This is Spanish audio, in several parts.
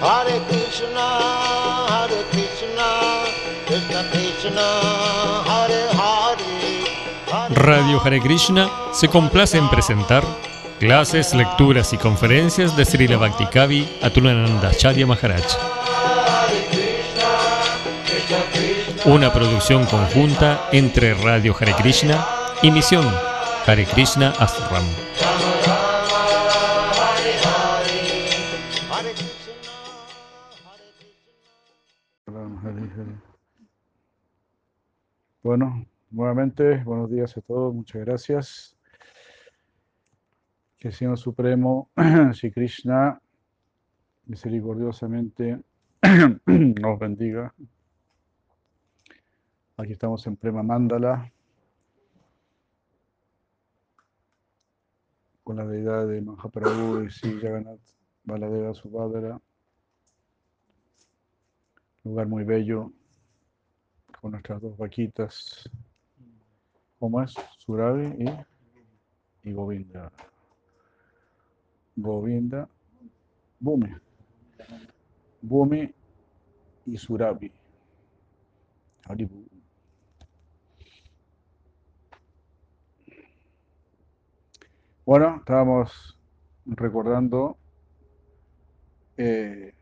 Hare Krishna, Hare Krishna, Krishna Krishna, Hare Hare. Radio Hare Krishna se complace en presentar clases, lecturas y conferencias de Srila Bhaktikavi Atulananda Charya Maharaj. Una producción conjunta entre Radio Hare Krishna y Misión Hare Krishna Ashram. Bueno, nuevamente, buenos días a todos, muchas gracias. Que el Señor Supremo, Sri Krishna, misericordiosamente nos bendiga. Aquí estamos en Prema Mandala, con la deidad de Mahaprabhu y Sri Jagannath Baladeva Subhadra. Lugar muy bello, con nuestras dos vaquitas. ¿Cómo es? Surabi y, y Govinda. Govinda, Bhumi. Bhumi y Surabi. Bueno, estábamos recordando eh,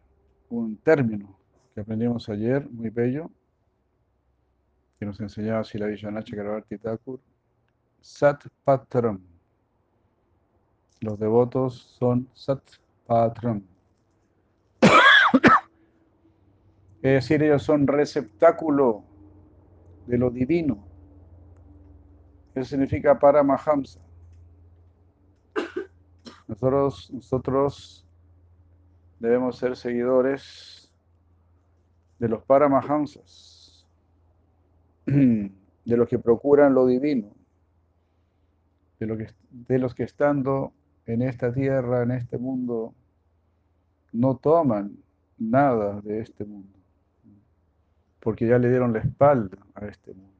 un término que aprendimos ayer, muy bello, que nos enseñaba Sila Villanacha Karavarti Thakur, Sat Patram. Los devotos son Sat Patram. Es decir, ellos son receptáculo de lo divino. Eso significa Paramahamsa. Nosotros, nosotros debemos ser seguidores de los Paramahamsas, de los que procuran lo divino, de, lo que, de los que estando en esta tierra, en este mundo, no toman nada de este mundo, porque ya le dieron la espalda a este mundo.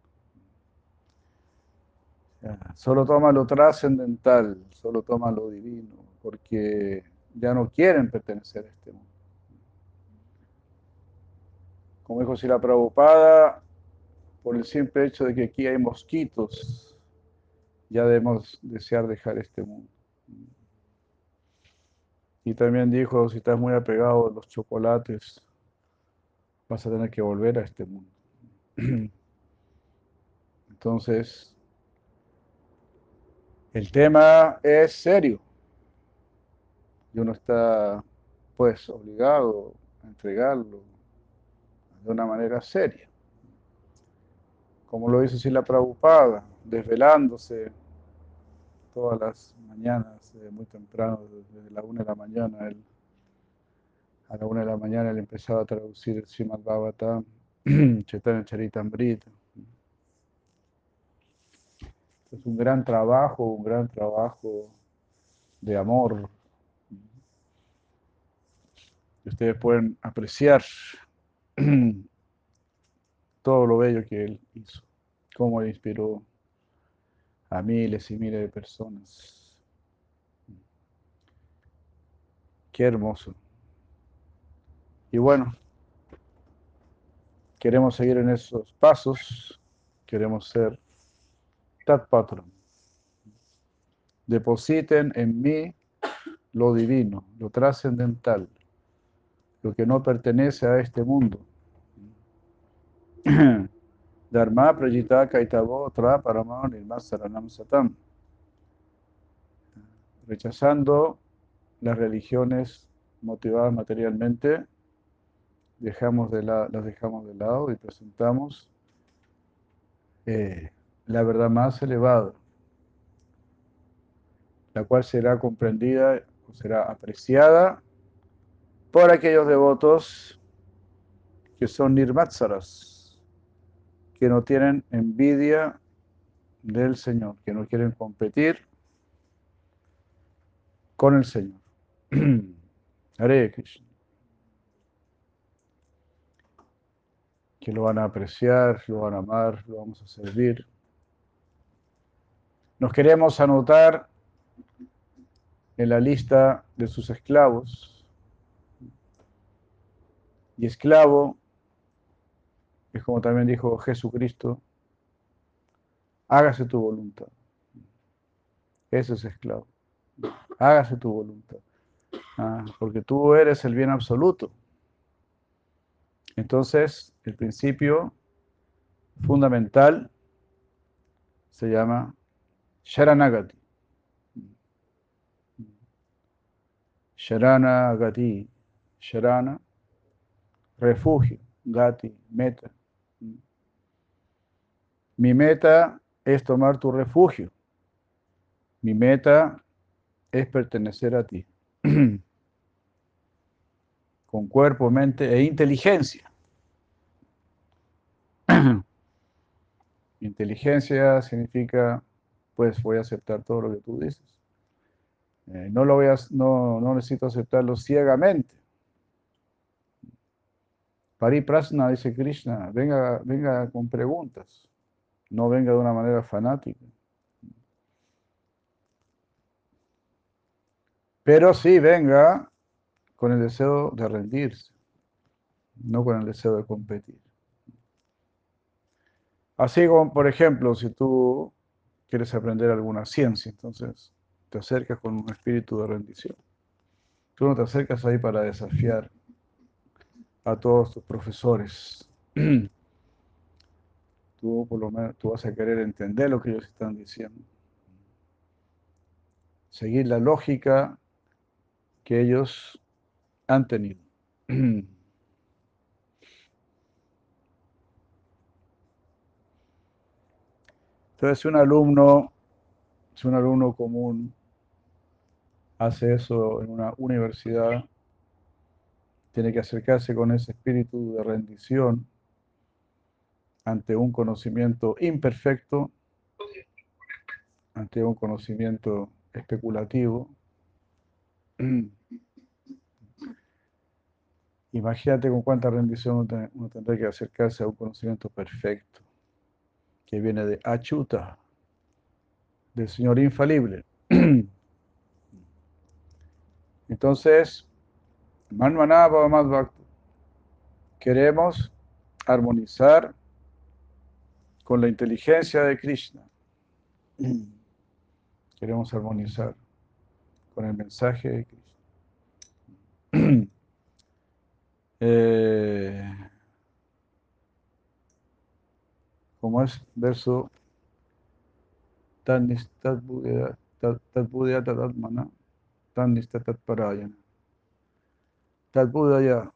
Solo toma lo trascendental, solo toma lo divino, porque ya no quieren pertenecer a este mundo. Como dijo Sila Prabhupada, por el simple hecho de que aquí hay mosquitos, ya debemos desear dejar este mundo. Y también dijo, si estás muy apegado a los chocolates, vas a tener que volver a este mundo. Entonces, el tema es serio y uno está pues obligado a entregarlo de una manera seria. Como lo hizo Sila Prabhupada, desvelándose todas las mañanas, eh, muy temprano, desde la una de la mañana, él, a la una de la mañana él empezaba a traducir el Srimad Bhagavatam, Chaitanya Charitamrita. Es un gran trabajo, un gran trabajo de amor. ustedes pueden apreciar todo lo bello que él hizo, cómo él inspiró a miles y miles de personas. Qué hermoso. Y bueno, queremos seguir en esos pasos, queremos ser Tat Patron. Depositen en mí lo divino, lo trascendental, lo que no pertenece a este mundo. Dharma prajita kaitavo tra satam. Rechazando las religiones motivadas materialmente, dejamos de la, las dejamos de lado y presentamos eh, la verdad más elevada, la cual será comprendida o será apreciada por aquellos devotos que son nirmatsaras, que no tienen envidia del Señor, que no quieren competir con el Señor. Hare Krishna. Que lo van a apreciar, lo van a amar, lo vamos a servir. Nos queremos anotar en la lista de sus esclavos Y esclavo es como también dijo Jesucristo, hágase tu voluntad. Eso es esclavo. Hágase tu voluntad. Ah, porque tú eres el bien absoluto. Entonces, el principio fundamental se llama Sharanagati. Sharanagati. Sharana, refugio. Gati, meta. Mi meta es tomar tu refugio. Mi meta es pertenecer a ti. Con cuerpo, mente e inteligencia. Inteligencia significa, pues voy a aceptar todo lo que tú dices. Eh, no, lo voy a, no, no necesito aceptarlo ciegamente. Pariprasna, dice Krishna, venga, venga con preguntas, no venga de una manera fanática. Pero sí venga con el deseo de rendirse, no con el deseo de competir. Así como, por ejemplo, si tú quieres aprender alguna ciencia, entonces te acercas con un espíritu de rendición. Tú no te acercas ahí para desafiar a todos tus profesores. Tú por lo menos tú vas a querer entender lo que ellos están diciendo. Seguir la lógica que ellos han tenido. Entonces, un alumno, si un alumno común hace eso en una universidad, tiene que acercarse con ese espíritu de rendición ante un conocimiento imperfecto, ante un conocimiento especulativo. Imagínate con cuánta rendición uno tendrá que acercarse a un conocimiento perfecto que viene de Achuta, del Señor infalible. Entonces, queremos armonizar con la inteligencia de Krishna. Queremos armonizar con el mensaje de Krishna. eh, como es verso tan tatatmana tan parayana. Ya.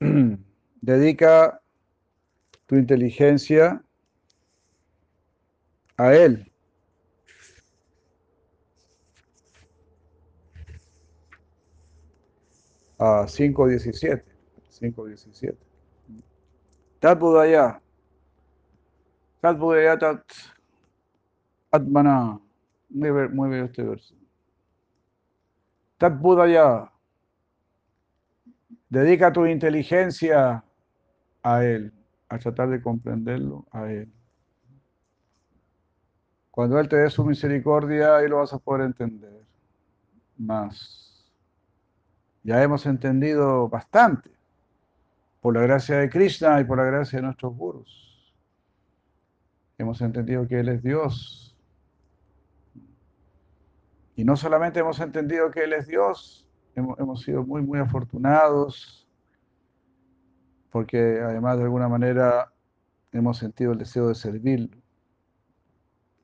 Dedica tu inteligencia a él. A 5.17. 5.17. Tat Budaya Atmana. Muy bien, este verso. Tat Budaya. Dedica tu inteligencia a Él, a tratar de comprenderlo a Él. Cuando Él te dé su misericordia, ahí lo vas a poder entender más. Ya hemos entendido bastante por la gracia de Krishna y por la gracia de nuestros gurus. Hemos entendido que Él es Dios. Y no solamente hemos entendido que Él es Dios, hemos, sido muy, muy afortunados, porque además de alguna manera hemos sentido el deseo de servir,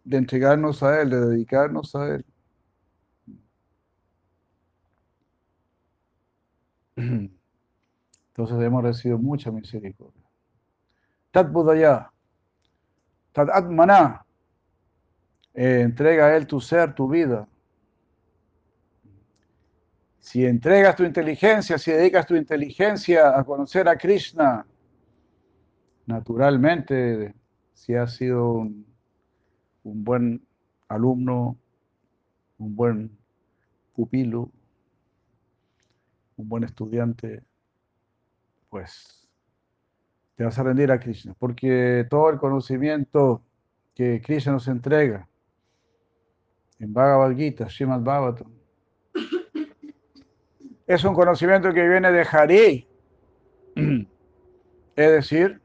de entregarnos a Él, de dedicarnos a Él. Entonces hemos recibido mucha misericordia. Tat Budaya. Tad eh, entrega a Él tu ser, tu vida. Si entregas tu inteligencia, si dedicas tu inteligencia a conocer a Krishna, naturalmente, si has sido un, un buen alumno, un buen pupilo, un buen estudiante, pues te vas a rendir a Krishna, porque todo el conocimiento que Krishna nos entrega en Bhagavad Gita, Srimad Bhagavatam, es un conocimiento que viene de Hari. Es decir,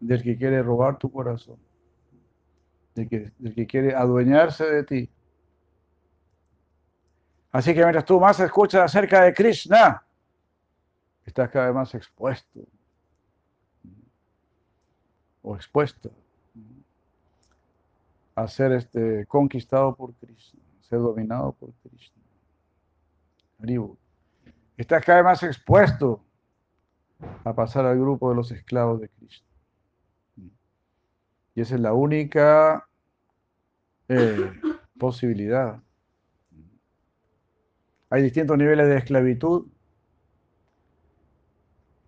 del que quiere robar tu corazón, del que, quiere adueñarse de ti. Así que mientras tú más escuchas acerca de Krishna, estás cada vez más expuesto o expuesto a ser este, conquistado por Krishna, ser dominado por Krishna. Estás cada vez más expuesto a pasar al grupo de los esclavos de Krishna. Y esa es la única eh, posibilidad. Hay distintos niveles de esclavitud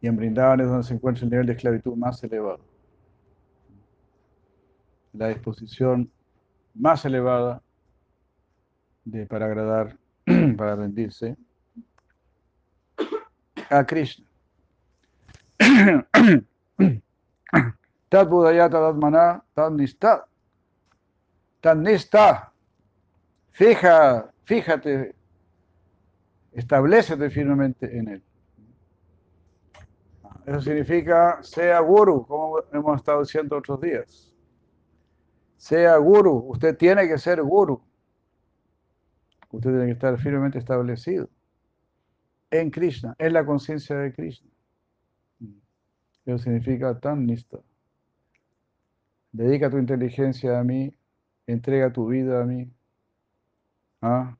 y en Brindavan es donde se encuentra el nivel de esclavitud más elevado. La disposición más elevada de, para agradar, para rendirse a Krishna. Tad Budayata Dadmana Tad Nista. Nista. Fija, fíjate, establecete firmemente en él. Eso significa sea guru, como hemos estado diciendo otros días. Sea guru, usted tiene que ser guru. Usted tiene que estar firmemente establecido en Krishna, en la conciencia de Krishna. Eso significa tan listo. Dedica tu inteligencia a mí, entrega tu vida a mí. ¿Ah?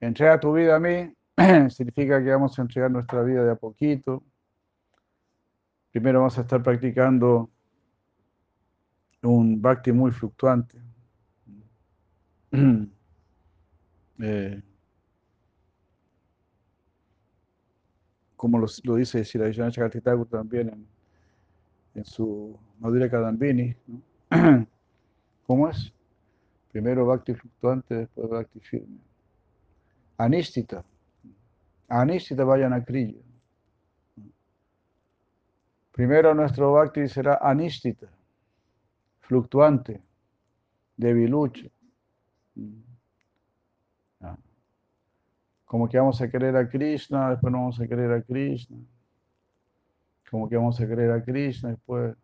Entrega tu vida a mí significa que vamos a entregar nuestra vida de a poquito. Primero vamos a estar practicando un bhakti muy fluctuante. Eh, como lo, lo dice Sirayana Chakartitakur también en, su Madhura Kadambini. ¿Cómo es? Primero Bhakti fluctuante, después Bhakti firme. Anistita. Anistita vayan a Kriya. Primero nuestro Bhakti será Anistita, fluctuante, debilucho. Ah. Como que vamos a querer a Krishna, después no vamos a querer a Krishna como que vamos a creer a Krishna, después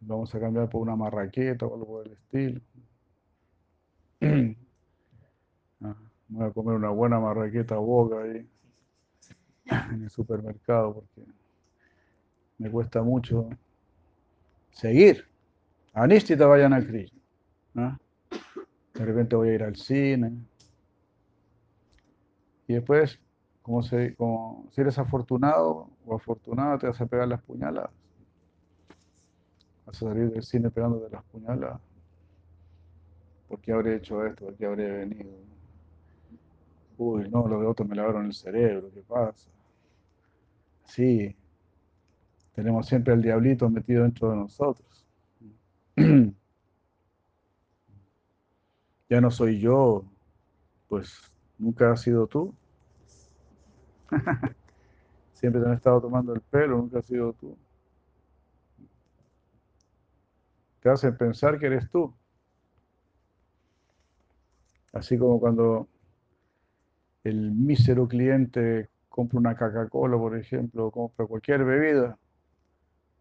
vamos a cambiar por una marraqueta o algo por el estilo. Ah, voy a comer una buena marraqueta boca ahí en el supermercado porque me cuesta mucho seguir. Anistita vayan a Krishna. De repente voy a ir al cine. Y después como, si, como si eres afortunado o afortunada, te vas a pegar las puñaladas. Vas a salir del cine pegándote las puñaladas. ¿Por qué habré hecho esto? ¿Por qué habré venido? Uy, no, los de otros me lavaron el cerebro, ¿qué pasa? Sí, tenemos siempre el diablito metido dentro de nosotros. ya no soy yo, pues nunca has sido tú. Siempre te han estado tomando el pelo, nunca has sido tú. Te hacen pensar que eres tú. Así como cuando el mísero cliente compra una Coca-Cola, por ejemplo, o compra cualquier bebida,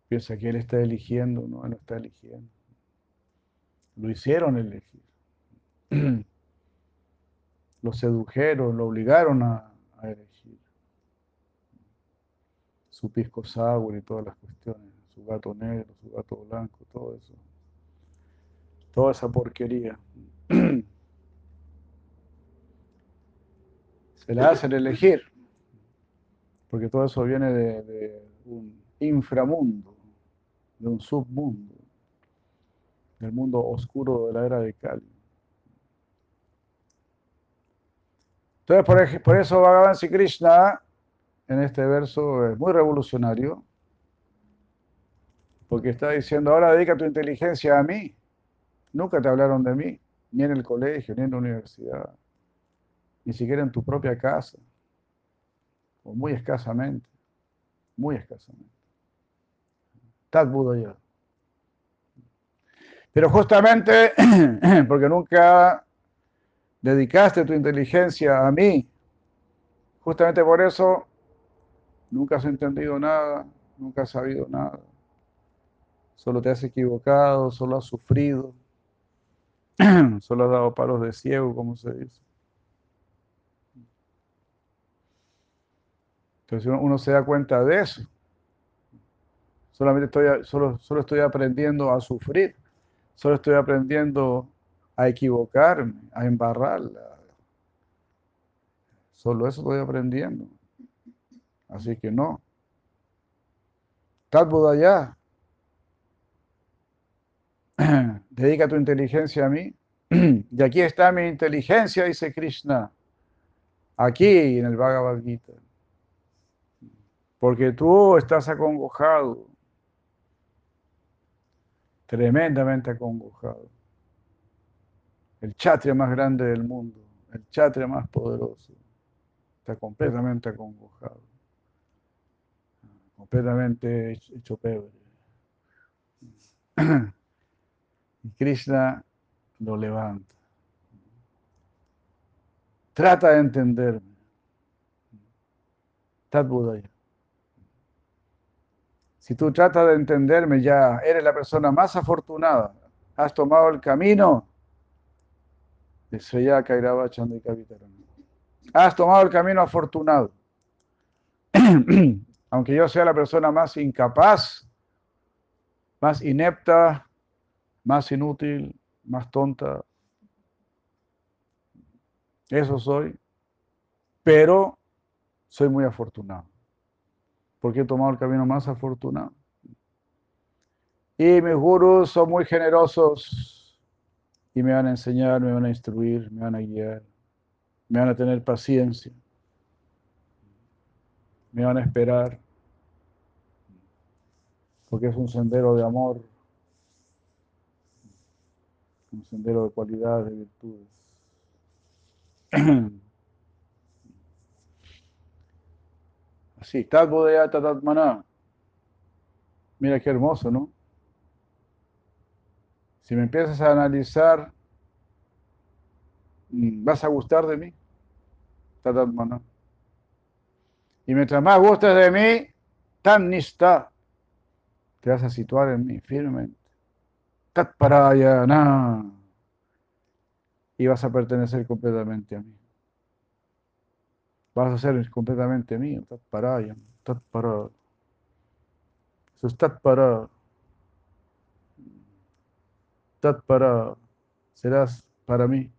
piensa que él está eligiendo, no, él no está eligiendo. Lo hicieron elegir. Lo sedujeron, lo obligaron a elegir su pisco sour y todas las cuestiones, su gato negro, su gato blanco, todo eso. Toda esa porquería. Se la hacen elegir, porque todo eso viene de, un inframundo, de un submundo, del mundo oscuro de la era de Cali. Entonces, por, por eso Bhagavan Sri Krishna en este verso es muy revolucionario, porque está diciendo, ahora dedica tu inteligencia a mí. Nunca te hablaron de mí, ni en el colegio, ni en la universidad, ni siquiera en tu propia casa, o muy escasamente, muy escasamente. Tad ya. Pero justamente porque nunca dedicaste tu inteligencia a mí, justamente por eso Nunca has entendido nada, nunca has sabido nada. Solo te has equivocado, solo has sufrido, solo has dado palos de ciego, como se dice. Entonces uno se da cuenta de eso. Solamente estoy, solo, solo estoy aprendiendo a sufrir. Solo estoy aprendiendo a equivocarme, a embarrarla. Solo eso estoy aprendiendo. Así que no. Tat ya. Dedica tu inteligencia a mí. Y aquí está mi inteligencia, dice Krishna. Aquí en el Bhagavad Gita. Porque tú estás acongojado. Tremendamente acongojado. El chatria más grande del mundo. El chatria más poderoso. Está completamente acongojado completamente hecho pebre. Y Krishna lo levanta. Trata de entenderme. Tat Si tú tratas de entenderme ya, eres la persona más afortunada. Has tomado el camino Has tomado el camino afortunado. aunque yo sea la persona más incapaz, más inepta, más inútil, más tonta, eso soy, pero soy muy afortunado, porque he tomado el camino más afortunado. Y mis gurus son muy generosos y me van a enseñar, me van a instruir, me van a guiar, me van a tener paciencia me van a esperar, porque es un sendero de amor, un sendero de cualidades, de virtudes. Así, Tat Tatat Maná. Mira qué hermoso, ¿no? Si me empiezas a analizar, mm, ¿vas a gustar de mí? Tatat Maná. Y mientras más gustes de mí, tan nista, te vas a situar en mí firmemente. Tat parayana. Y vas a pertenecer completamente a mí. Vas a ser completamente mío. Tat parayana. Tat para. Eso es para. Tat para. Serás para mí.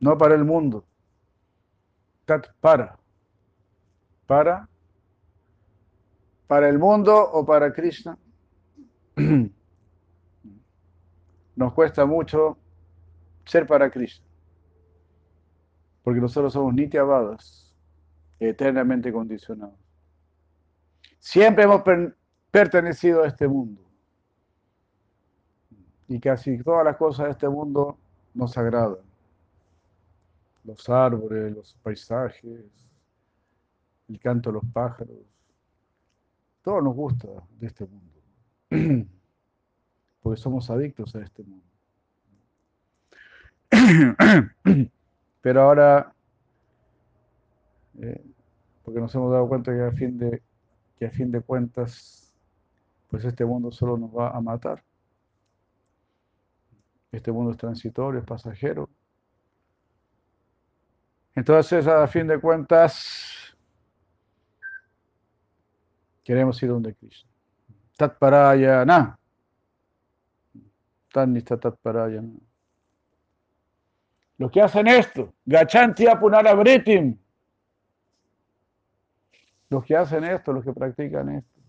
No para el mundo. Tat para para, para el mundo o para Krishna. Nos cuesta mucho ser para Krishna, porque nosotros somos nityabadas, eternamente condicionados. Siempre hemos pertenecido a este mundo. Y casi todas las cosas de este mundo nos agradan. Los árboles, los paisajes, el canto de los pájaros. Todo nos gusta de este mundo, porque somos adictos a este mundo. Pero ahora, eh, porque nos hemos dado cuenta que a, fin de, que a fin de cuentas, pues este mundo solo nos va a matar. Este mundo es transitorio, es pasajero. Entonces, a fin de cuentas, Queremos ir donde Krishna. Tat parayana. Tannista tat parayana. Los que hacen esto, gachanti apunarabritim. Los que hacen esto, los que practican esto,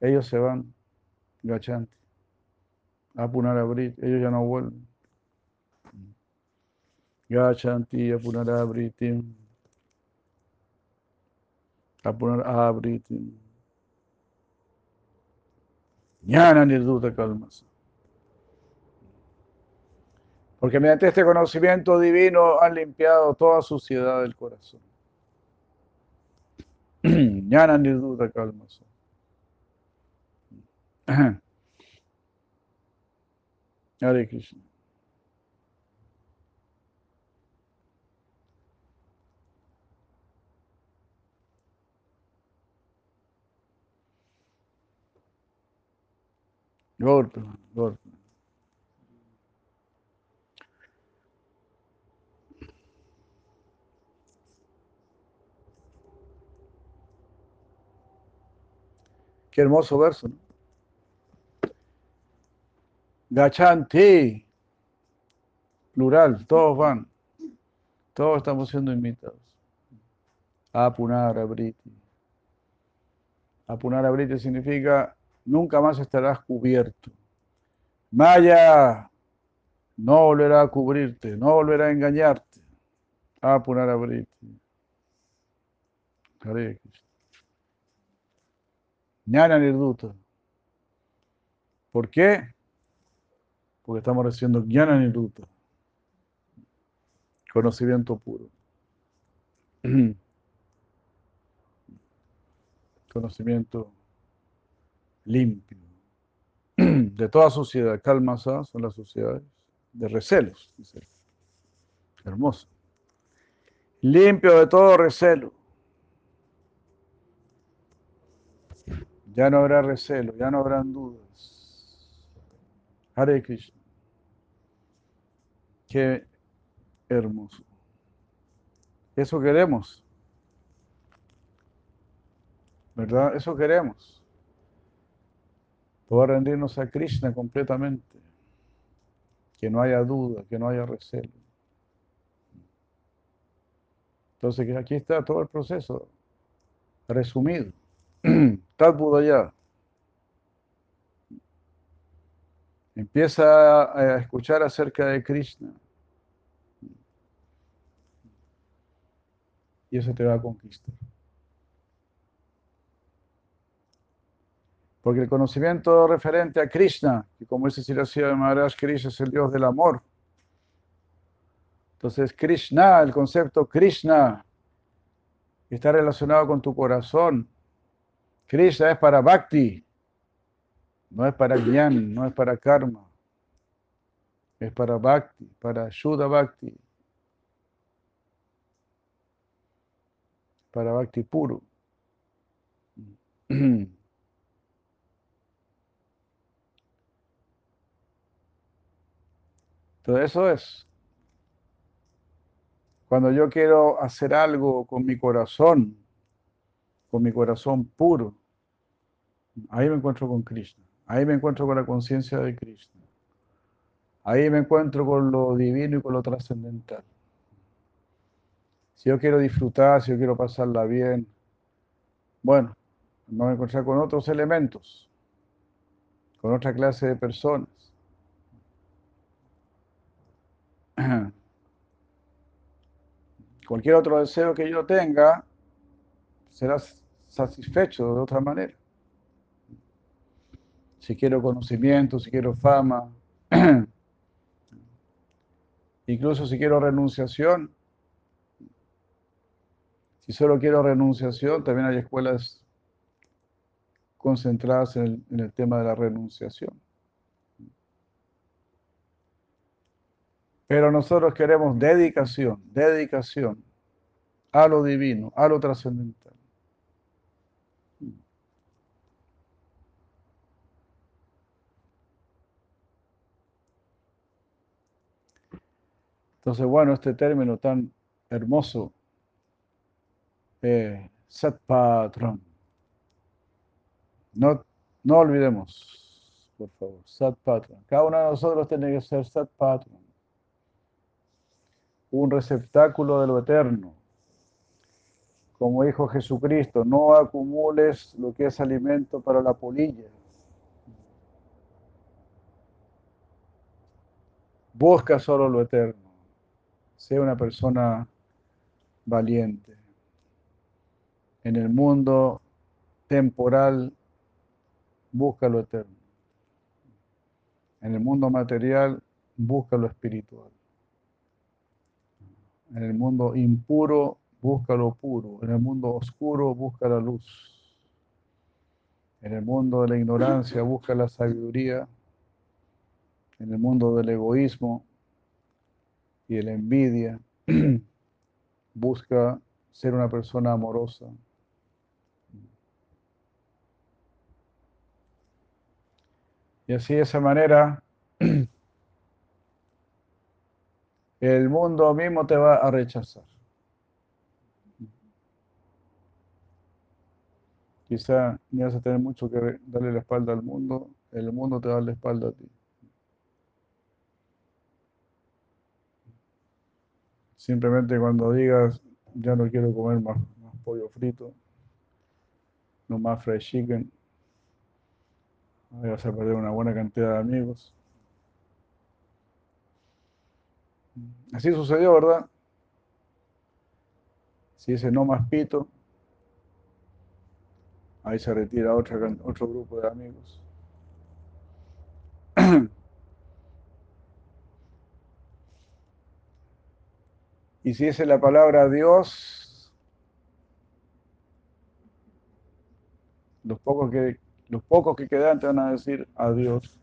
ellos se van, gachanti. Apunarabrit, ellos ya no vuelven. Gachanti apunarabritim. Apunarabritim. Jnana Nirduta Kalmas. Porque mediante este conocimiento divino han limpiado toda suciedad del corazón. Jnana duda calma. Hare Krishna. Gorpa, Gorpa. Qué hermoso verso, ¿no? Gachanti, plural, todos van, todos estamos siendo invitados. Apunara Briti. Apunara Briti significa nunca más estarás cubierto. Maya no volverá a cubrirte, no volverá a engañarte. Apunara Briti. Hare Krishna. Jnana Nirduta. ¿Por qué? Porque estamos recibiendo Jnana Nirduta. Conocimiento puro. Conocimiento limpio. De toda sociedad. Kalmasa son las sociedades de recelos. Hermoso. Limpio de todo recelo. Ya no habrá recelo, ya no habrán dudas. Hare Krishna. Qué hermoso. Eso queremos. ¿Verdad? Eso queremos. Poder rendirnos a Krishna completamente. Que no haya duda, que no haya recelo. Entonces aquí está todo el proceso resumido. Tad Budaya. Empieza a escuchar acerca de Krishna. Y eso te va a conquistar. Porque el conocimiento referente a Krishna, que como dice Siracía de Maharaj, Krishna es el Dios del amor. Entonces, Krishna, el concepto Krishna, está relacionado con tu corazón, Krishna es para Bhakti, no es para Gyan, no es para Karma. Es para Bhakti, para Shuddha Bhakti. Para Bhakti puro. Todo eso es. Cuando yo quiero hacer algo con mi corazón, con mi corazón puro, ahí me encuentro con Krishna. Ahí me encuentro con la conciencia de Krishna. Ahí me encuentro con lo divino y con lo trascendental. Si yo quiero disfrutar, si yo quiero pasarla bien, bueno, me voy encontrar con otros elementos, con otra clase de personas. Cualquier otro deseo que yo tenga será satisfecho de otra manera. Si quiero conocimiento, si quiero fama, incluso si quiero renunciación, si solo quiero renunciación, también hay escuelas concentradas en el, en el tema de la renunciación. Pero nosotros queremos dedicación, dedicación a lo divino, a lo trascendental. Entonces, bueno, este término tan hermoso, eh. No, no olvidemos, por favor, Satpatram. Cada uno de nosotros tiene que ser Satpatram. Un receptáculo de lo eterno. Como dijo Jesucristo, no acumules lo que es alimento para la polilla. Busca solo lo eterno sea una persona valiente. En el mundo temporal, busca lo eterno. En el mundo material, busca lo espiritual. En el mundo impuro, busca lo puro. En el mundo oscuro, busca la luz. En el mundo de la ignorancia, busca la sabiduría. En el mundo del egoísmo, y de la envidia, busca ser una persona amorosa. Y así de esa manera el mundo mismo te va a rechazar. Quizá ni vas a tener mucho que darle la espalda al mundo, el mundo te va a dar la espalda a ti. Simplemente cuando digas, ya no quiero comer más, pollo frito, no más fried chicken, ahí vas a perder una buena cantidad de amigos. Así sucedió, ¿verdad? Si dice no más pito, ahí se retira otra, otro grupo de amigos. Y si dice la palabra Dios, los pocos que, los pocos que quedan te van a decir adiós.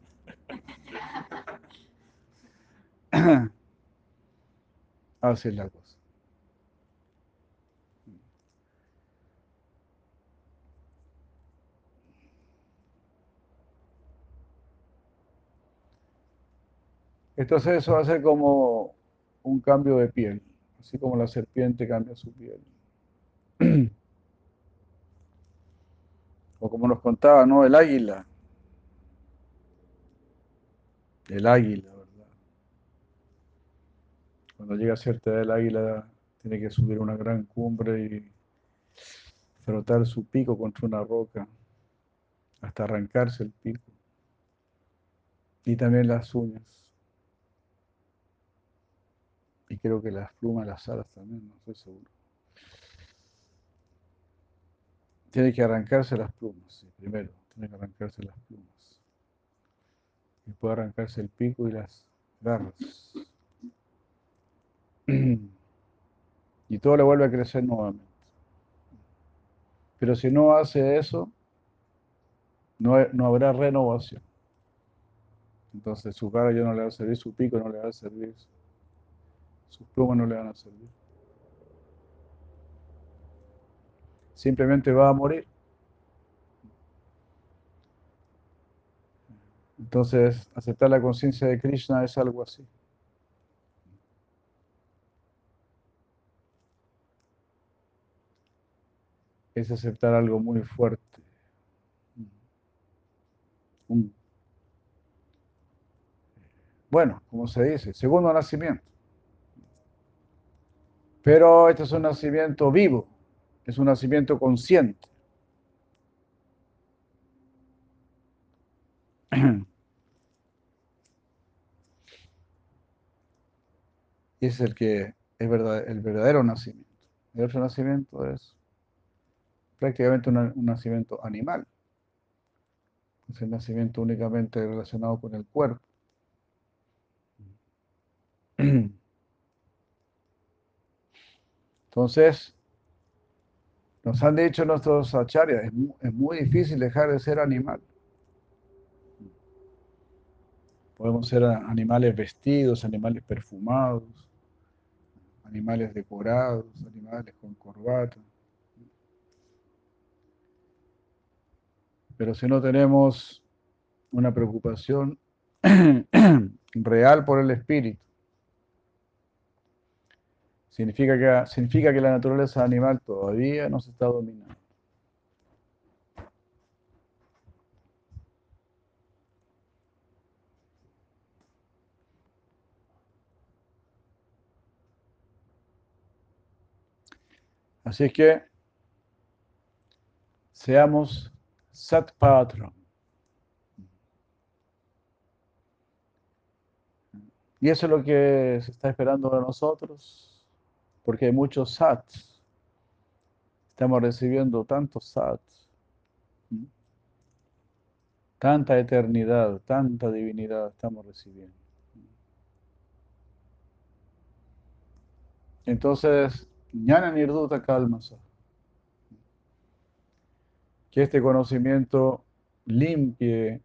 Así es la cosa. Entonces eso ser como un cambio de piel así como la serpiente cambia su piel. O como nos contaba, ¿no? El águila. El águila, ¿verdad? Cuando llega a cierta edad el águila tiene que subir una gran cumbre y frotar su pico contra una roca hasta arrancarse el pico. Y también las uñas. Y creo que las plumas, las alas también, no estoy seguro. Tiene que arrancarse las plumas, primero, tiene que arrancarse las plumas. Y puede arrancarse el pico y las garras. Y todo le vuelve a crecer nuevamente. Pero si no hace eso, no, no habrá renovación. Entonces su cara ya no le va a servir, su pico no le va a servir, sus plumas no le van a servir. Simplemente va a morir. Entonces, aceptar la conciencia de Krishna es algo así. Es aceptar algo muy fuerte. bueno, como se dice, segundo nacimiento. Pero este es un nacimiento vivo, es un nacimiento consciente. Y es el que es el verdadero nacimiento. El otro nacimiento es prácticamente un nacimiento animal. Es el nacimiento únicamente relacionado con el cuerpo. Entonces, nos han dicho nuestros acharyas, es muy, difícil dejar de ser animal. Podemos ser animales vestidos, animales perfumados, animales decorados, animales con corbata. Pero si no tenemos una preocupación real por el espíritu, Significa que, significa que la naturaleza animal todavía no está dominando. Así que seamos Satpatra. Y eso es lo que se está esperando de nosotros porque hay muchos sats. Estamos recibiendo tantos sats. Tanta eternidad, tanta divinidad estamos recibiendo. Entonces, Jnana Nirduta Kalmasa. Que este conocimiento limpie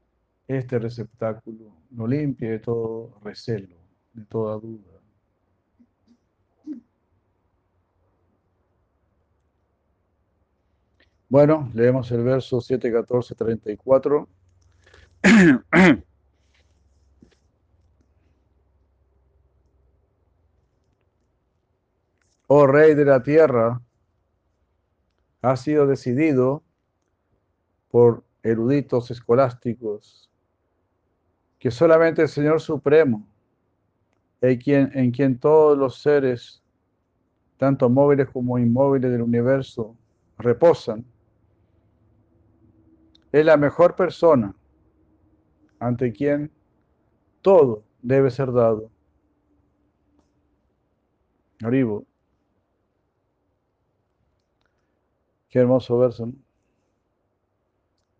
este receptáculo, lo limpie de todo recelo, de toda duda. Bueno, leemos el verso 7, 14, 34. Oh Rey de la Tierra, ha sido decidido por eruditos escolásticos que solamente el Señor Supremo, en quien, en quien todos los seres, tanto móviles como inmóviles del universo, reposan, es la mejor persona ante quien todo debe ser dado. Arriba. Qué hermoso verso.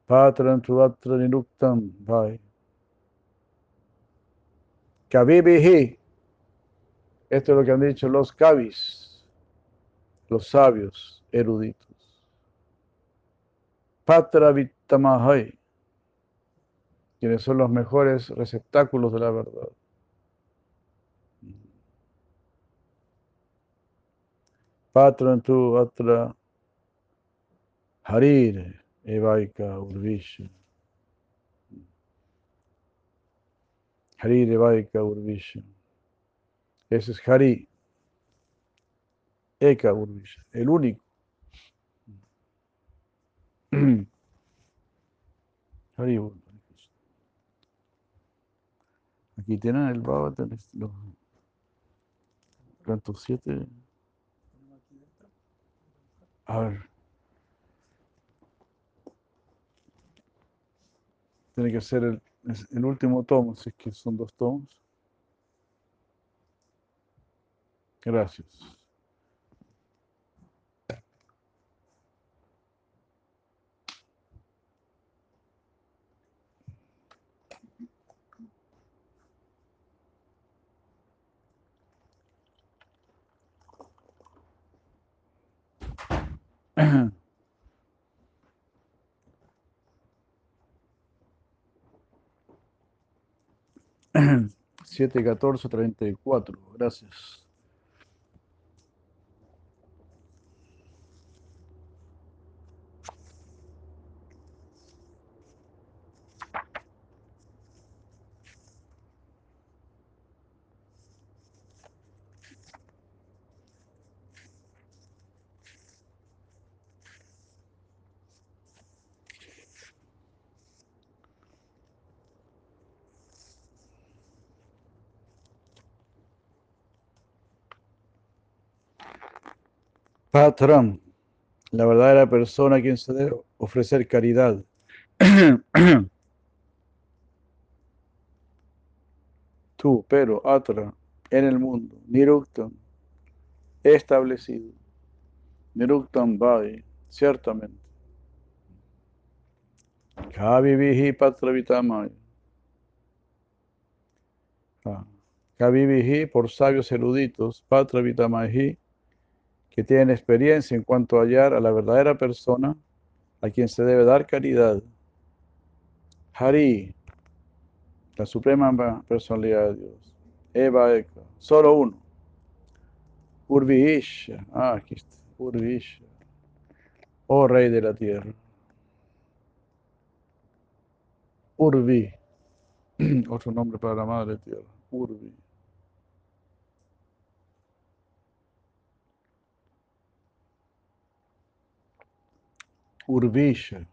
Patran Truvatra Niruktam Bhai. Kavibihi. Esto es lo que han dicho los kavis, los sabios eruditos. Patra Vittamahai, quienes son los mejores receptáculos de la verdad. Patran tu atra Harir Evaika Urvisha. Harir Evaika Urvisha. Ese es Hari. Eka Urvisha, el único. Aquí tienen el Bhagavatam, los cantos 7. A ver. Tiene que ser el, el último tomo, si es que son dos tomos. Gracias. Siete, catorce, treinta y cuatro. Gracias. Patram, la verdadera persona a quien se debe ofrecer caridad. Tú, pero, Atra, en el mundo, Niruktam, establecido. Niruktam Bhai, ciertamente. Kavivihi Patravitamaya. Kavivihi por sabios eruditos, Patravitamahi que tienen experiencia en cuanto a hallar a la verdadera persona a quien se debe dar caridad. Hari, la suprema personalidad de Dios. Eva Eka, solo uno. Urvisha, ah, aquí está, Urvisha. Oh Rey de la Tierra. Urvi, otro nombre para la Madre Tierra. Urvi. Urvisha.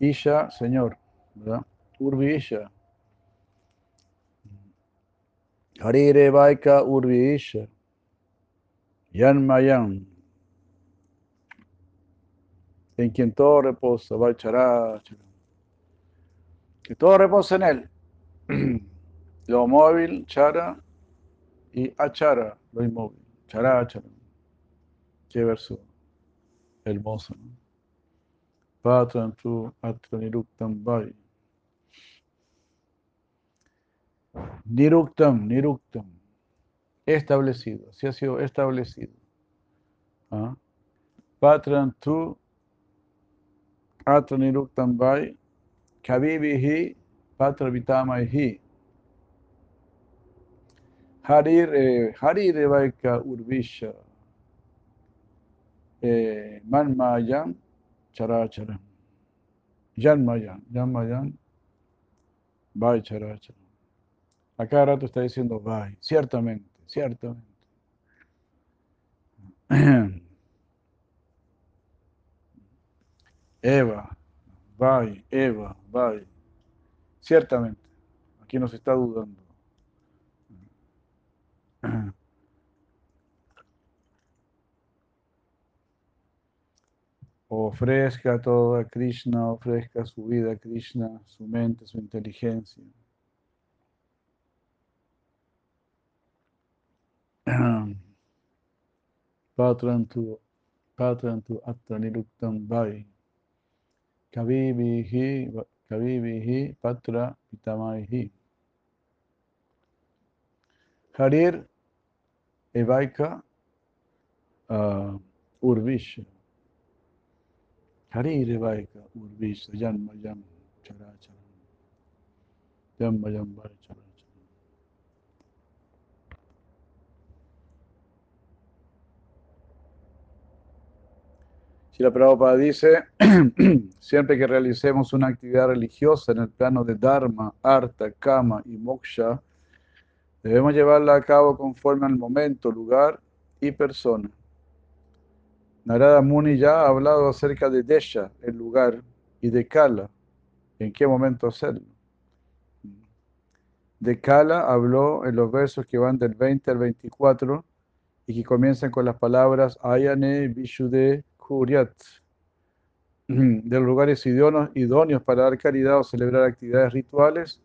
Isha, Señor, ¿verdad? Urvisha. Harire Vaika Urvisha. Yanmayan. En quien todo reposa, Vaichara. Que todo reposa en él. Lo móvil, Chara, y Achara, lo inmóvil. Chara. Qué verso hermoso. ¿no? Patran tu atra niruktam vai. Niruktam, niruktam. Establecido, así ha sido establecido. ¿Ah? Patran tu atra niruktam vai. Kavivihi patra vitamaihi. Harir, eh, harir vaika urvisha. Eh, Manmayan Characharam. Yanmayan, Yanmayan, Vai Characharam. A cada rato está diciendo Vai, ciertamente, ciertamente. Eva, Vai, Eva, Vai. Ciertamente. Aquí nos está dudando. ofrezca todo a Krishna, ofrezca su vida a Krishna, su mente, su inteligencia. Patrantu, patrantu atra niruktam vai. Kavivihi, kavivihi patra pitamaihi. Harir evaika uh, urvisha. Si la Prabhupada dice, siempre que realicemos una actividad religiosa en el plano de Dharma, Arta, Kama y Moksha, debemos llevarla a cabo conforme al momento, lugar y persona. Narada Muni ya ha hablado acerca de Desha, el lugar, y de Kala, en qué momento hacerlo. De Kala habló en los versos que van del 20 al 24 y que comienzan con las palabras Ayane Vishude Kuryat, de los lugares idóneos para dar caridad o celebrar actividades rituales.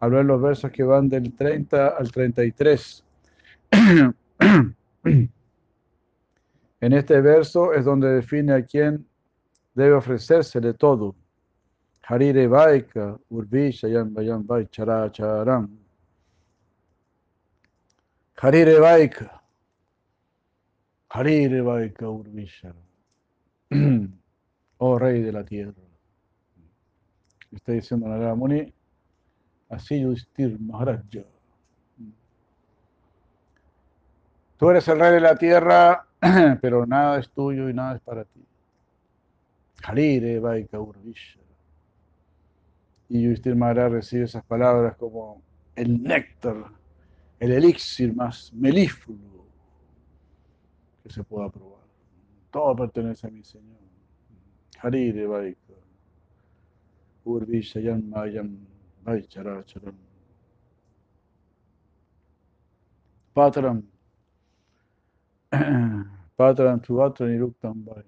Habló en los versos que van del 30 al 33. En este verso es donde define a quién debe ofrecérsele todo. Harire Vaika, Urvisha, Yan Bayan Vai, Chara Charam. Harire Vaika. Harire Urvisha. Oh Rey de la Tierra. Está diciendo Narada Muni, así Yudhisthir Maharaja. Tú eres el Rey de la Tierra pero nada es tuyo y nada es para ti. Harire Vaika Urvisha. Y Yudhishthir Maharaj recibe esas palabras como el néctar, el elixir más melífluo que se pueda probar. Todo pertenece a mi Señor. Harire Vaika. Urvisha Yan Mayam Vaicharacharam. Patram. Patrantu atra niruktam vai.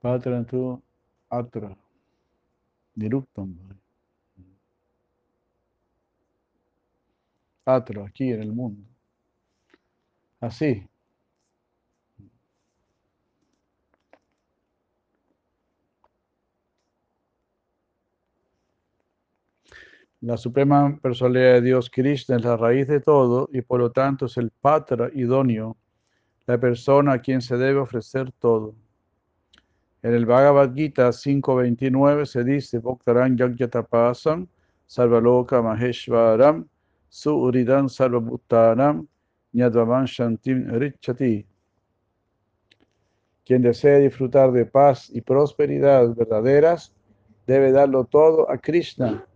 Patrantu atra niruktam vai. Atra, aquí en el mundo. Así. La suprema personalidad de Dios, Krishna, es la raíz de todo y por lo tanto es el patra idóneo la persona a quien se debe ofrecer todo. En el Bhagavad Gita 5.29 se dice, Bhaktaran Yagyatapasam Sarvaloka Maheshwaram Suuridan Sarvabhutanam Nyadvaman Shantim Richati. Quien desee disfrutar de paz y prosperidad verdaderas, debe darlo todo a Krishna,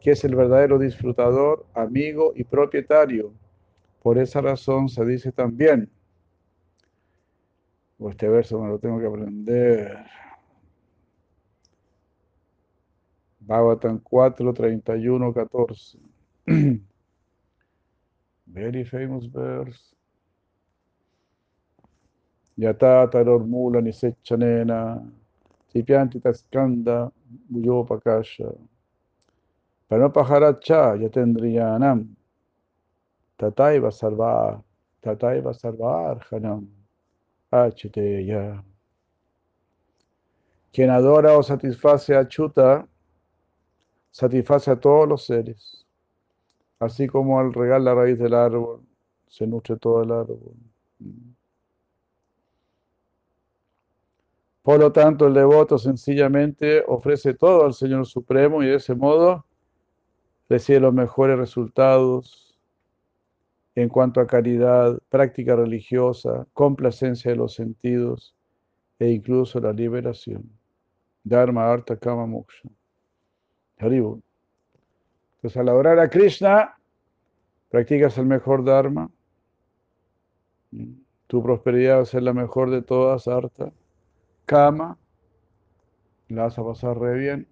que es el verdadero disfrutador, amigo y propietario. Por esa razón se dice también, o este verso me lo tengo que aprender. Bhagavatam 4, 31, 14. Very famous verse. Yata taror ni sechanena. Sipyanti taskanda muyopakasha. Panopaharacha yatendriyanam. Tataiva sarvar. Tataiva sarvar hanam. ya. Quien adora o satisface a Chuta, satisface a todos los seres. Así como al regar la raíz del árbol, se nutre todo el árbol. Por lo tanto, el devoto sencillamente ofrece todo al Señor Supremo y de ese modo recibe los mejores resultados en cuanto a caridad, práctica religiosa, complacencia de los sentidos e incluso la liberación. Dharma, Arta, Kama, Moksha. Haribo. Entonces, al adorar a Krishna, practicas el mejor Dharma. Tu prosperidad va a ser la mejor de todas, harta. Kama, la vas a pasar re bien.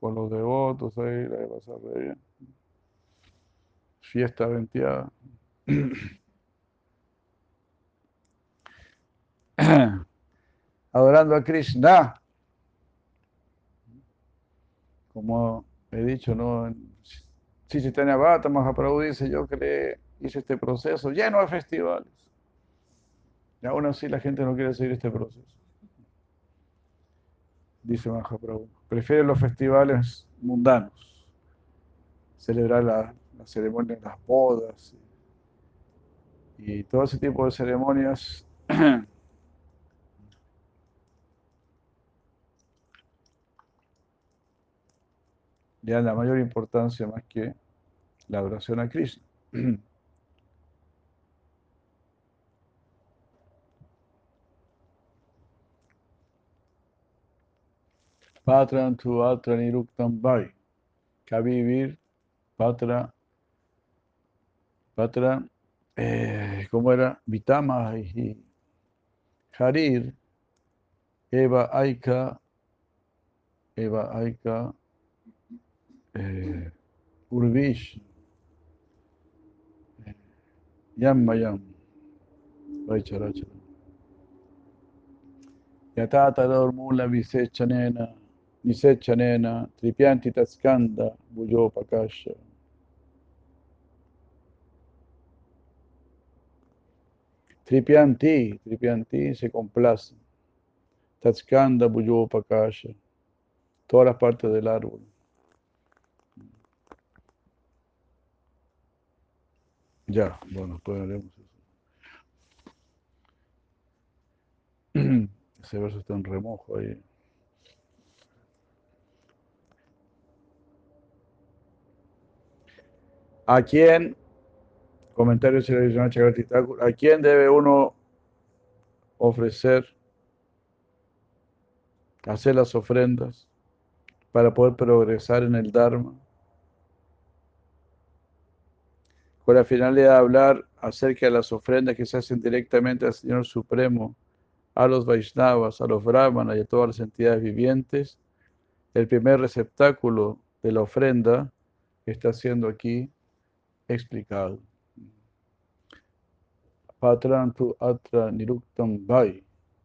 Con los devotos ahí, la a pasar re bien. Fiesta venteada. Adorando a Krishna. Como he dicho, ¿no? Si Chaitanya Bhatta Mahaprabhu dice, yo que hice este proceso lleno de festivales. Y aún así la gente no quiere seguir este proceso. Dice Mahaprabhu. Prefiere los festivales mundanos. Celebrar la, la ceremonia de las bodas y, y todo ese tipo de ceremonias le dan la mayor importancia más que la adoración a Krishna. Patran tu atra niruktam vai. Kavivir, patra, patra, eh, ¿cómo era? Vitama Harir, Eva Aika, Eva Aika, eh, Urvish, eh, Yam Mayam, Vaicharacha. Yatata Dormula Visechanena, Visechanena, Tripianti Taskanda, Bujo Pakasha. Tripianti, Tripianti se complace. Tatskanda, Bujo Pakasha. Todas las partes del árbol. Ya, bueno, después haremos eso. Ese verso está en remojo ahí. ¿A quién, comentarios a quién debe uno ofrecer, hacer las ofrendas para poder progresar en el Dharma? Con la finalidad de hablar acerca de las ofrendas que se hacen directamente al Señor Supremo, a los Vaishnavas, a los Brahmanas y a todas las entidades vivientes, el primer receptáculo de la ofrenda está siendo aquí explicado. Patrantu atra niruktam vai,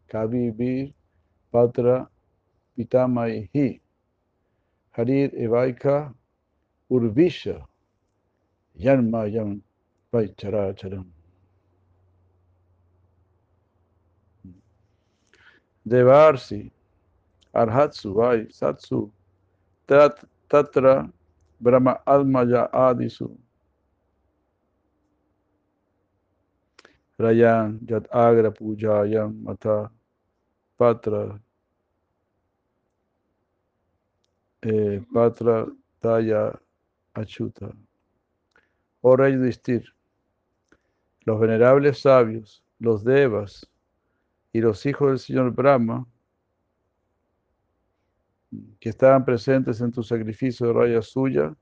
kavibir patra hi, harir evaika urvisha, yanma yan vai characharam. Devarsi, Arhatsu, Vai, Satsu, Tatra, Brahma Almaya Adisu, Rayan, Yat Agra Pujayam Mata, Patra, eh, Patra Taya Achuta. Oh Rey Distir, los venerables sabios, los devas, y los hijos del señor Brahma, que estaban presentes en tu sacrificio de raya suya,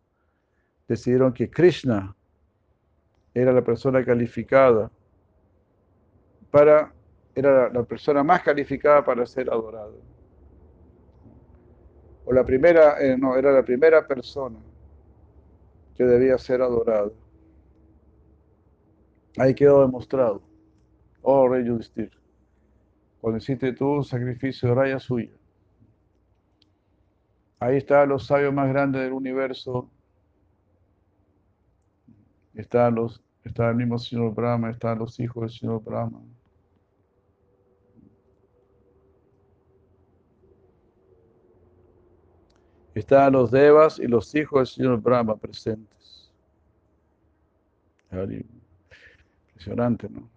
decidieron que Krishna era la persona calificada para, era la persona más calificada para ser adorado. O la primera, eh, no, era la primera persona que debía ser adorada. Ahí quedó demostrado. Oh, Rey Yudhisthira cuando hiciste tu sacrificio de raya suya. Ahí están los sabios más grandes del universo. Están los, está el mismo señor Brahma, están los hijos del señor Brahma. Están los devas y los hijos del señor Brahma presentes. Impresionante, ¿no?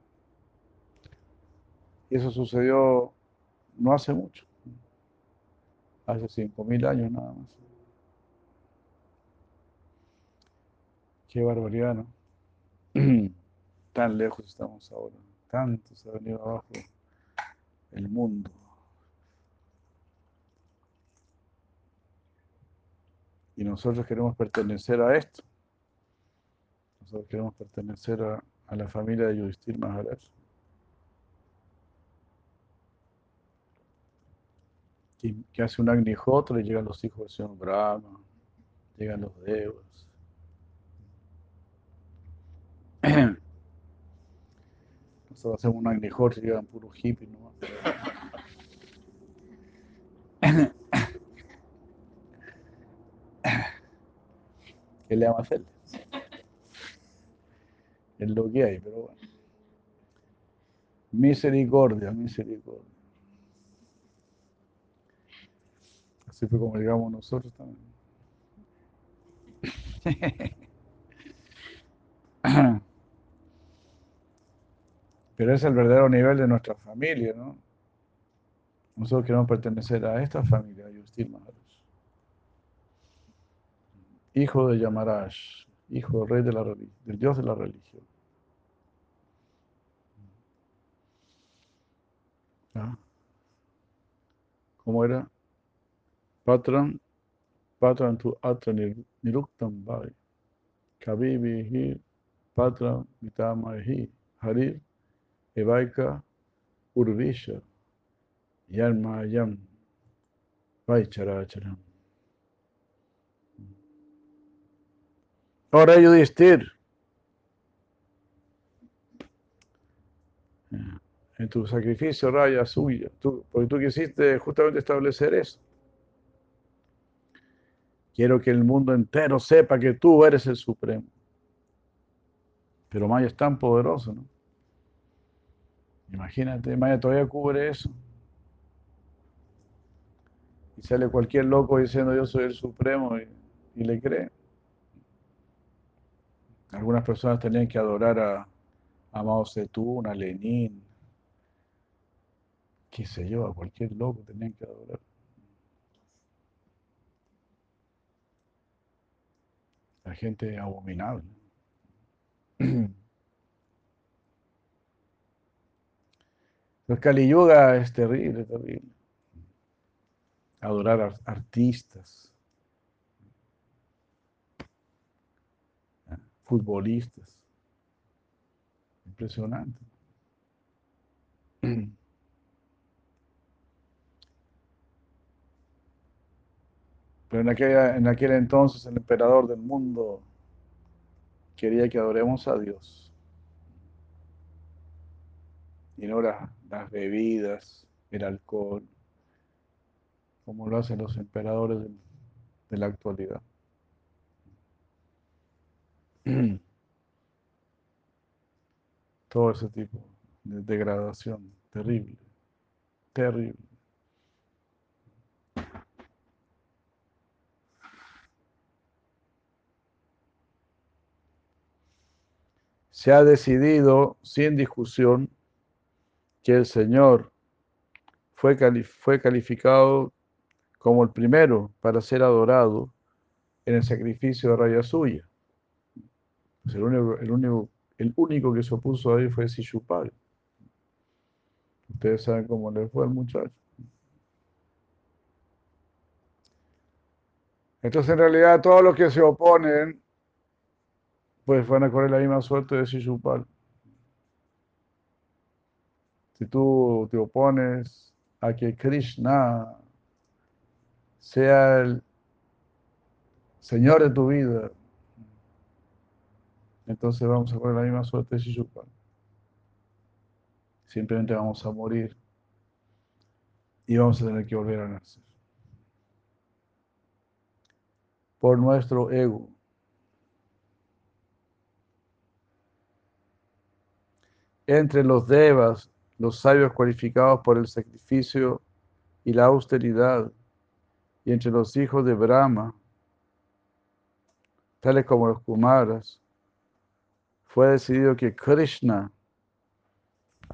Y eso sucedió no hace mucho, hace cinco mil años nada más. Qué barbaridad, ¿no? Tan lejos estamos ahora, tanto se ha venido abajo el mundo. Y nosotros queremos pertenecer a esto. Nosotros queremos pertenecer a, la familia de Yudhishthir Maharaj. Que hace un agnihotra y llegan los hijos del señor Brahma, llegan los devas. Nosotros hacemos un agnihotra y llegan puros hippies nomás. ¿Qué le vamos a hacer? Es lo que hay, pero bueno. Misericordia, misericordia. Así fue como llegamos nosotros también. Pero es el verdadero nivel de nuestra familia, ¿no? Nosotros queremos pertenecer a esta familia, Yustil Maharaj. Hijo de Yamaraj, hijo del rey de la religión, del dios de la religión. ¿Ah? ¿Cómo era? Patran, patran tu atra niruktam bhai. Kabibihi patran mitamahi. Harir evaika urvisha. Yarmayam Vaicharacharam. Ahora Yudhisthir, en tu sacrificio raya suya, tú, porque tú quisiste justamente establecer eso. Quiero que el mundo entero sepa que tú eres el Supremo. Pero Maya es tan poderoso, ¿no? Imagínate, Maya todavía cubre eso. Y sale cualquier loco diciendo yo soy el Supremo y le cree. Algunas personas tenían que adorar a, Mao Zedong, a Lenin, qué sé yo, a cualquier loco tenían que adorar. La gente abominable. El Kali Yuga es terrible, terrible. Adorar a artistas, futbolistas. Impresionante. Pero en, aquella, en aquel entonces el emperador del mundo quería que adoremos a Dios. Y no las, bebidas, el alcohol, como lo hacen los emperadores de la actualidad. Todo ese tipo de degradación terrible, terrible. Se ha decidido sin discusión que el Señor fue, fue calificado como el primero para ser adorado en el sacrificio de Raya Suya. Pues el, único, el, único, que se opuso ahí fue Sishupal. Ustedes saben cómo le fue al muchacho. Entonces, en realidad, todos los que se oponen, pues van a correr la misma suerte de Sishupal. Si tú te opones a que Krishna sea el Señor de tu vida, entonces vamos a correr la misma suerte de Shishupal. Simplemente vamos a morir y vamos a tener que volver a nacer. Por nuestro ego. Entre los devas, los sabios cualificados por el sacrificio y la austeridad, y entre los hijos de Brahma, tales como los Kumaras, fue decidido que Krishna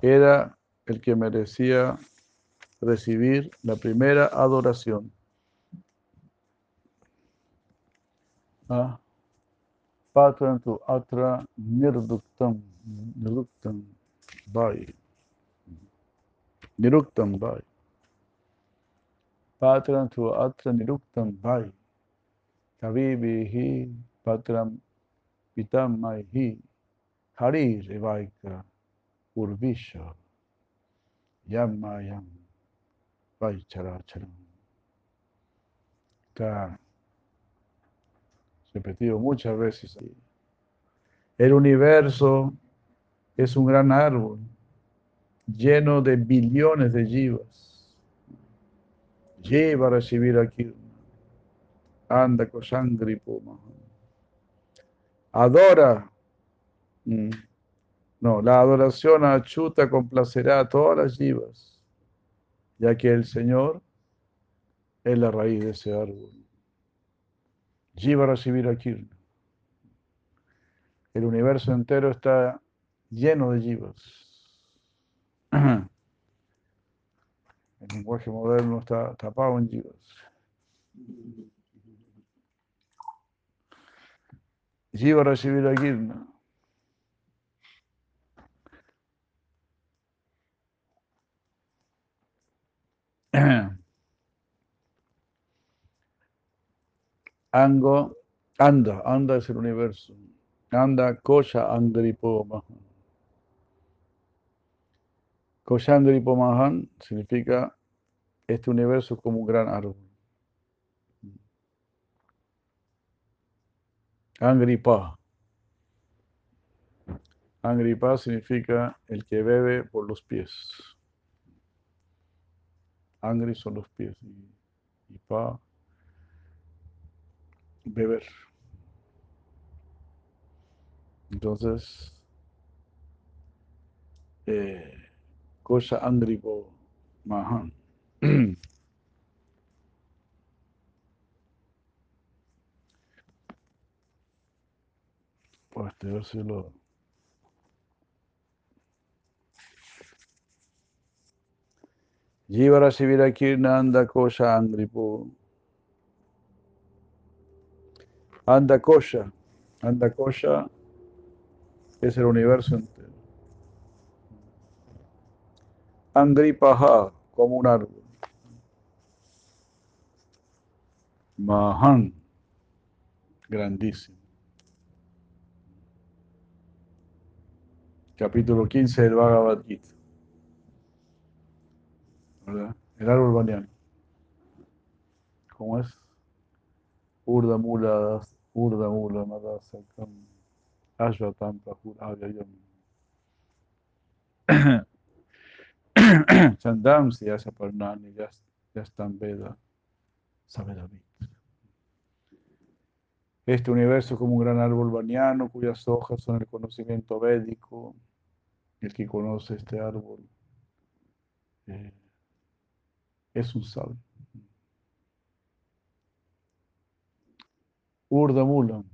era el que merecía recibir la primera adoración. Ah, Patrantu atra nirduktam, nirduktam vai. Niruktam vai. Patrantu atra niruktam vai. Tabibihi Patram Pitamaihi Hari Revaika Urvisha Yamayam Vaicharacharam. Está repetido muchas veces. El universo es un gran árbol lleno de billones de jivas. Lleva a recibir aquí. Anda Koshangri Puma. Adora. Mm. No, la adoración a Chuta complacerá a todas las jivas, ya que el Señor es la raíz de ese árbol. Jiva recibir aquí. El universo entero está lleno de jivas. El lenguaje moderno está tapado en jivas. Jiva recibir aquí. Ango, anda, anda es el universo. Anda, kosha angripo mahan. Kosha angripo mahan significa este universo como un gran árbol. Angripa. Angripa significa el que bebe por los pies. Angri son los pies y, y pa beber. Entonces, eh, cosa andripo mahan. Versículo. Jivara Shivira Kirnanda Kosha Andripo. Andakosha. Andakosha es el universo entero. Angripaha, como un árbol. Mahan, grandísimo. Capítulo 15 del Bhagavad Gita. ¿Verdad? El árbol bañano. ¿Cómo es? Urda Mula, Urda Mula, Madasakam, Ashvatam, Pahur, Avyayam. Chandam, si Yasa Parnani, Yastam Veda, Sabedavit. Este universo es como un gran árbol baniano cuyas hojas son el conocimiento védico. El que conoce este árbol eh, es un sabio. Urda Mula,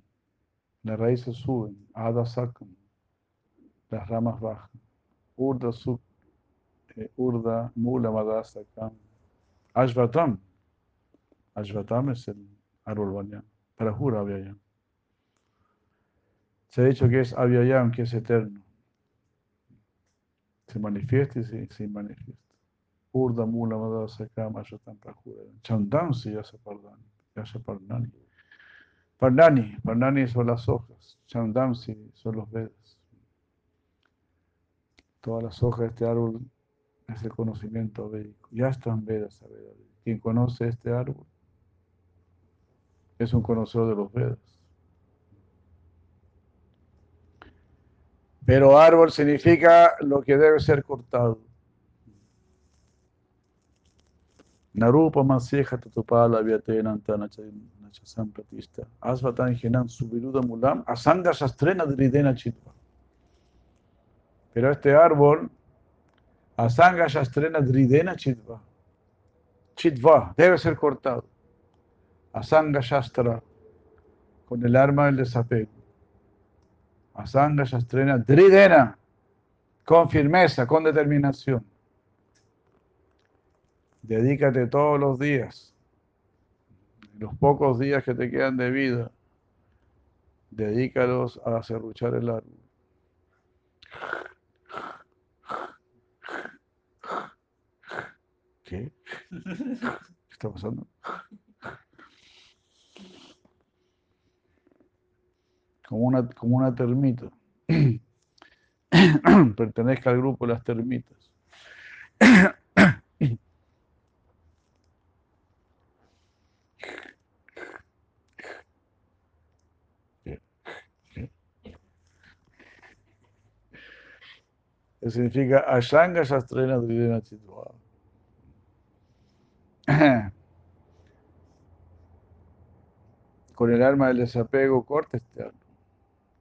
las raíces suben, Ada las ramas bajan. Urda sub, eh, Urda Mula Madasakam. Ashvatam. Ashvatam es el árbol bañano. Para jura Avyayam. Se ha dicho que es Avyayam, que es eterno. Se manifiesta y se manifiesta. Urda Mula Madasakam Ashvatam Prajura. Chandam si ya se pardan, ya se pardan. Parnani, Parnani son las hojas, Chandamsi son los Vedas. Todas las hojas de este árbol es el conocimiento védico. Ya están Vedas a Vedas. Quien conoce este árbol es un conocedor de los Vedas. Pero árbol significa lo que debe ser cortado. Narupa Masyeja Tatupala Vyatenantana Nachasam Pratista Asvatan Genan Subiruda Mulam Asanga Shastrena Dridena Chitva. Pero este árbol, Asanga Shastrena Dridena Chitva. Chitva, debe ser cortado. Asanga Shastra, con el arma del desapego. Asanga Shastrena Dridena, con firmeza, con determinación. Dedícate todos los días, los pocos días que te quedan de vida, dedícalos a serruchar el árbol. ¿Qué? ¿Qué está pasando? como una, como una termita. Pertenezca al grupo de las termitas. que significa Ashanga Shastrena Dridena Chitva. Con el alma del desapego corta este alma.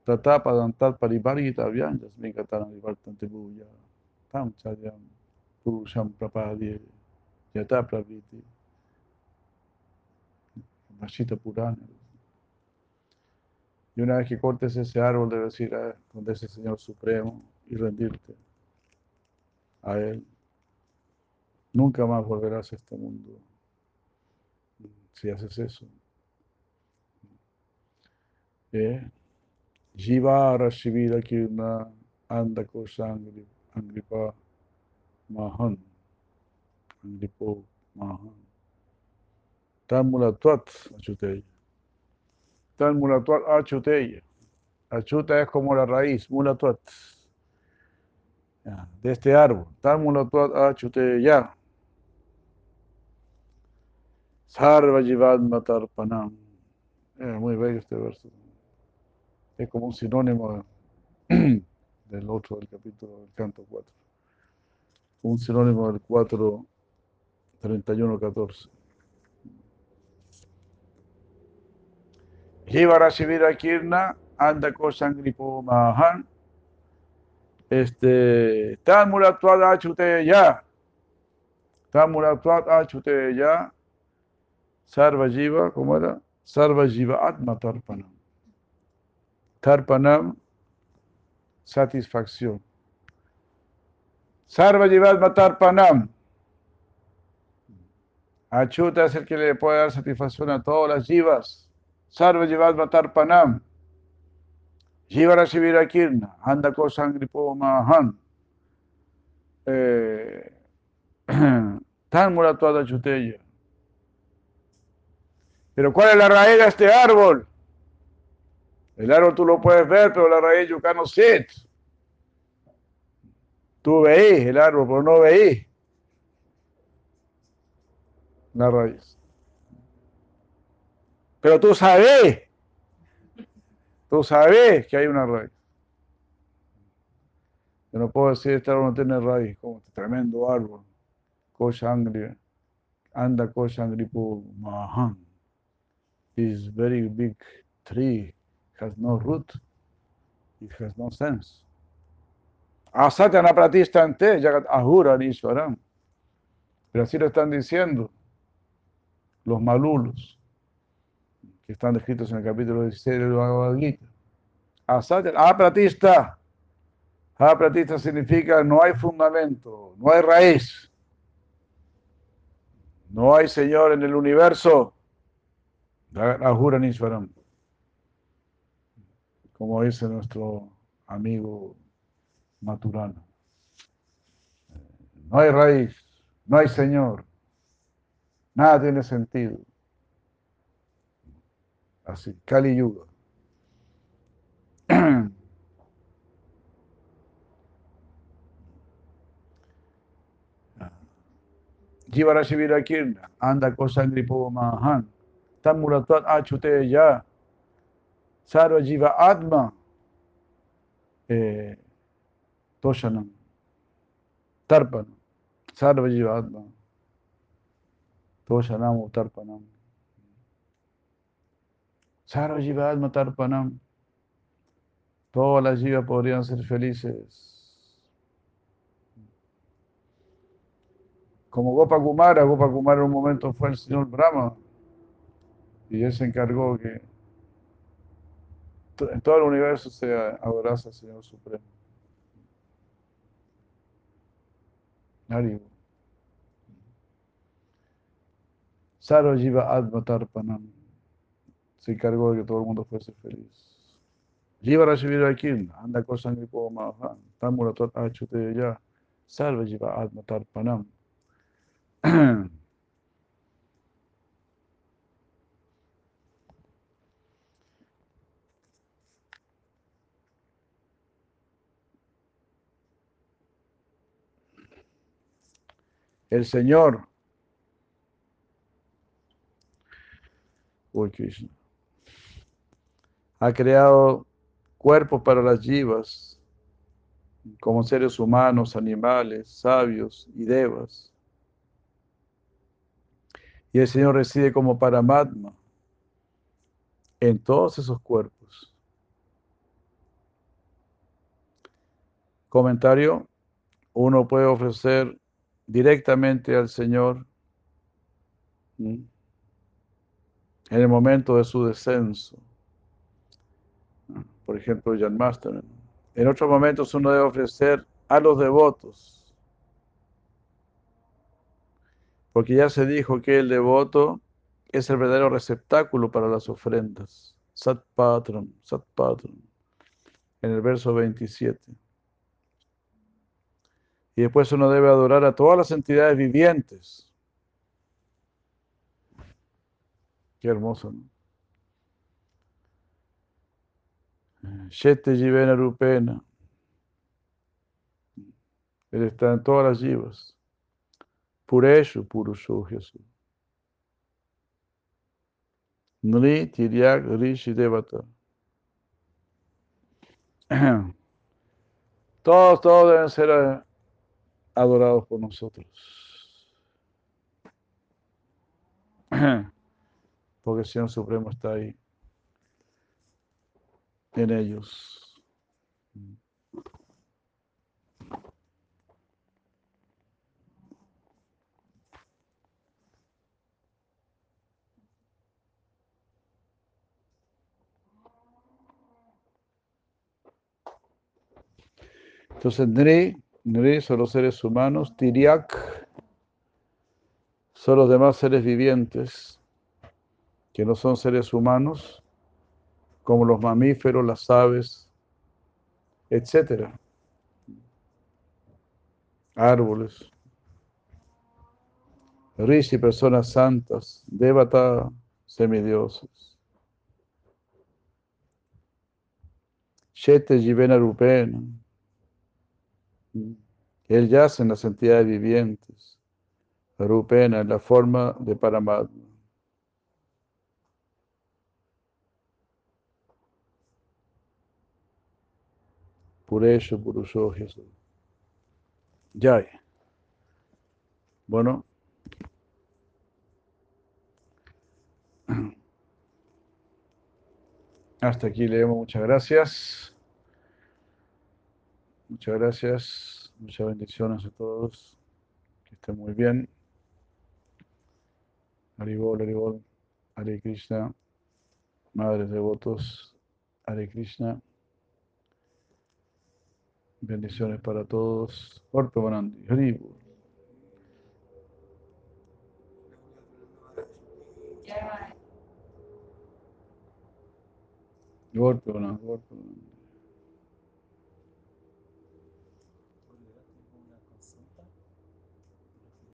Tata padantat parivargita vyanjas mikatana vivartante buya. Tam charyam purusham prapadye yata praviti. Mashita Purana. Y una vez que cortes ese árbol, debes ir a donde ese Señor Supremo y rendirte a Él. Nunca más volverás a este mundo si haces eso. ¿Eh? Jiva Rashivira Kirna Angripa Mahan Angripo Mahan Tamulatuat Achuteya Tamulatuat Achuteya Achuta es como la raíz, Mulatuat de este árbol. Achuteya Sarva Jivad Matar muy bello este verso es como un sinónimo del otro del capítulo del canto 4. Un sinónimo del 4, 31, 14. Jivara Shivira Kirna, Anda Kosangripo Mahan, este, Tan Muratuat Achute Ya, Tan Muratuat Achute Ya, Sarva Jiva, ¿cómo era? Sarva Jiva Atma Tarpanam. Tarpanam, satisfacción. Sarva Jivatma Tarpanam. Achuta es el que le puede dar satisfacción a todas las jivas. Sarva Jivatma Tarpanam. Jivara Shivira Kirna. Anda Kosangripo Mahan. Tan Muratuada Chuteya. Pero ¿cuál es la raíz de este árbol? El árbol tú lo puedes ver, pero la raíz you cannot see. Tú veís el árbol, pero no veís la raíz. Pero tú sabes, tú sabes que hay una raíz. Yo no puedo decir este árbol no tiene raíz, como este tremendo árbol. Koshangri, anda Koshangri Mahan. This very big tree has no root, it has no sense. Asatana pratistante, jagat ahura. Pero así lo están diciendo los malulos, que están descritos en el capítulo 16 del Bhagavad Gita. Asatana, apratista. Apratista significa no hay fundamento, no hay raíz. No hay Señor en el universo. Ahura Niswaram como dice nuestro amigo Maturano. No hay raíz, no hay Señor, nada tiene sentido. Así, Kali Yuga. Jivara Shivira Kirna, Anda Kosangripo Mahan, Tamuratuat Achute Ya, Sarva Jiva Atma. Eh, Toshanam Tarpanam Sarva Jiva Atma Toshanam Tarpanam Sarva Jiva Atma Tarpanam Todas las jivas podrían ser felices. Como Gopa Kumara, Gopa Kumara en un momento fue el señor Brahma y él se encargó que en todo el universo se abraza al Señor Supremo. Haribo. Saro Jiva Advatarpanam se encargó de que todo el mundo fuese feliz. Jiva Rashiviraya Kim, anda con sangre como ah, Mahan, Tamurator Achute ah, ya, salve Jiva Atma Tarpanam. El Señor. Uy, Krishna. Ha creado cuerpos para las jivas, como seres humanos, animales, sabios y devas. Y el Señor reside como Paramatma en todos esos cuerpos. Comentario, uno puede ofrecer directamente al Señor en el momento de su descenso. Por ejemplo, Jan Master. En otros momentos uno debe ofrecer a los devotos. Porque ya se dijo que el devoto es el verdadero receptáculo para las ofrendas. Sat Patron, Sat Patron. En el verso 27. Y después uno debe adorar a todas las entidades vivientes. Qué hermoso, ¿no? Shete Jivena Rupena. Él está en todas las jivas. Pureshu Purushu Jesús. Nri Tiryak Rishi Devata. Todos, todos deben ser eh, adorados por nosotros. Porque el Señor Supremo está ahí en ellos. Entonces, Nri, Nri son los seres humanos, Tiriak son los demás seres vivientes que no son seres humanos, como los mamíferos, las aves, etc. Árboles. Rishi, personas santas, Devata, semidioses. Shete Jivena Rupena. Él yace en las entidades vivientes. Rupena, en la forma de Paramatma. Puresho, Purusho. Ya. Bueno. Hasta aquí leemos. Muchas gracias. Muchas gracias. Muchas bendiciones a todos. Que estén muy bien. Haribol, Haribol. Hare Krishna. Madres devotos. Hare Krishna. Bendiciones para todos. Golpe, Bonandi. Golpe, Bonandi.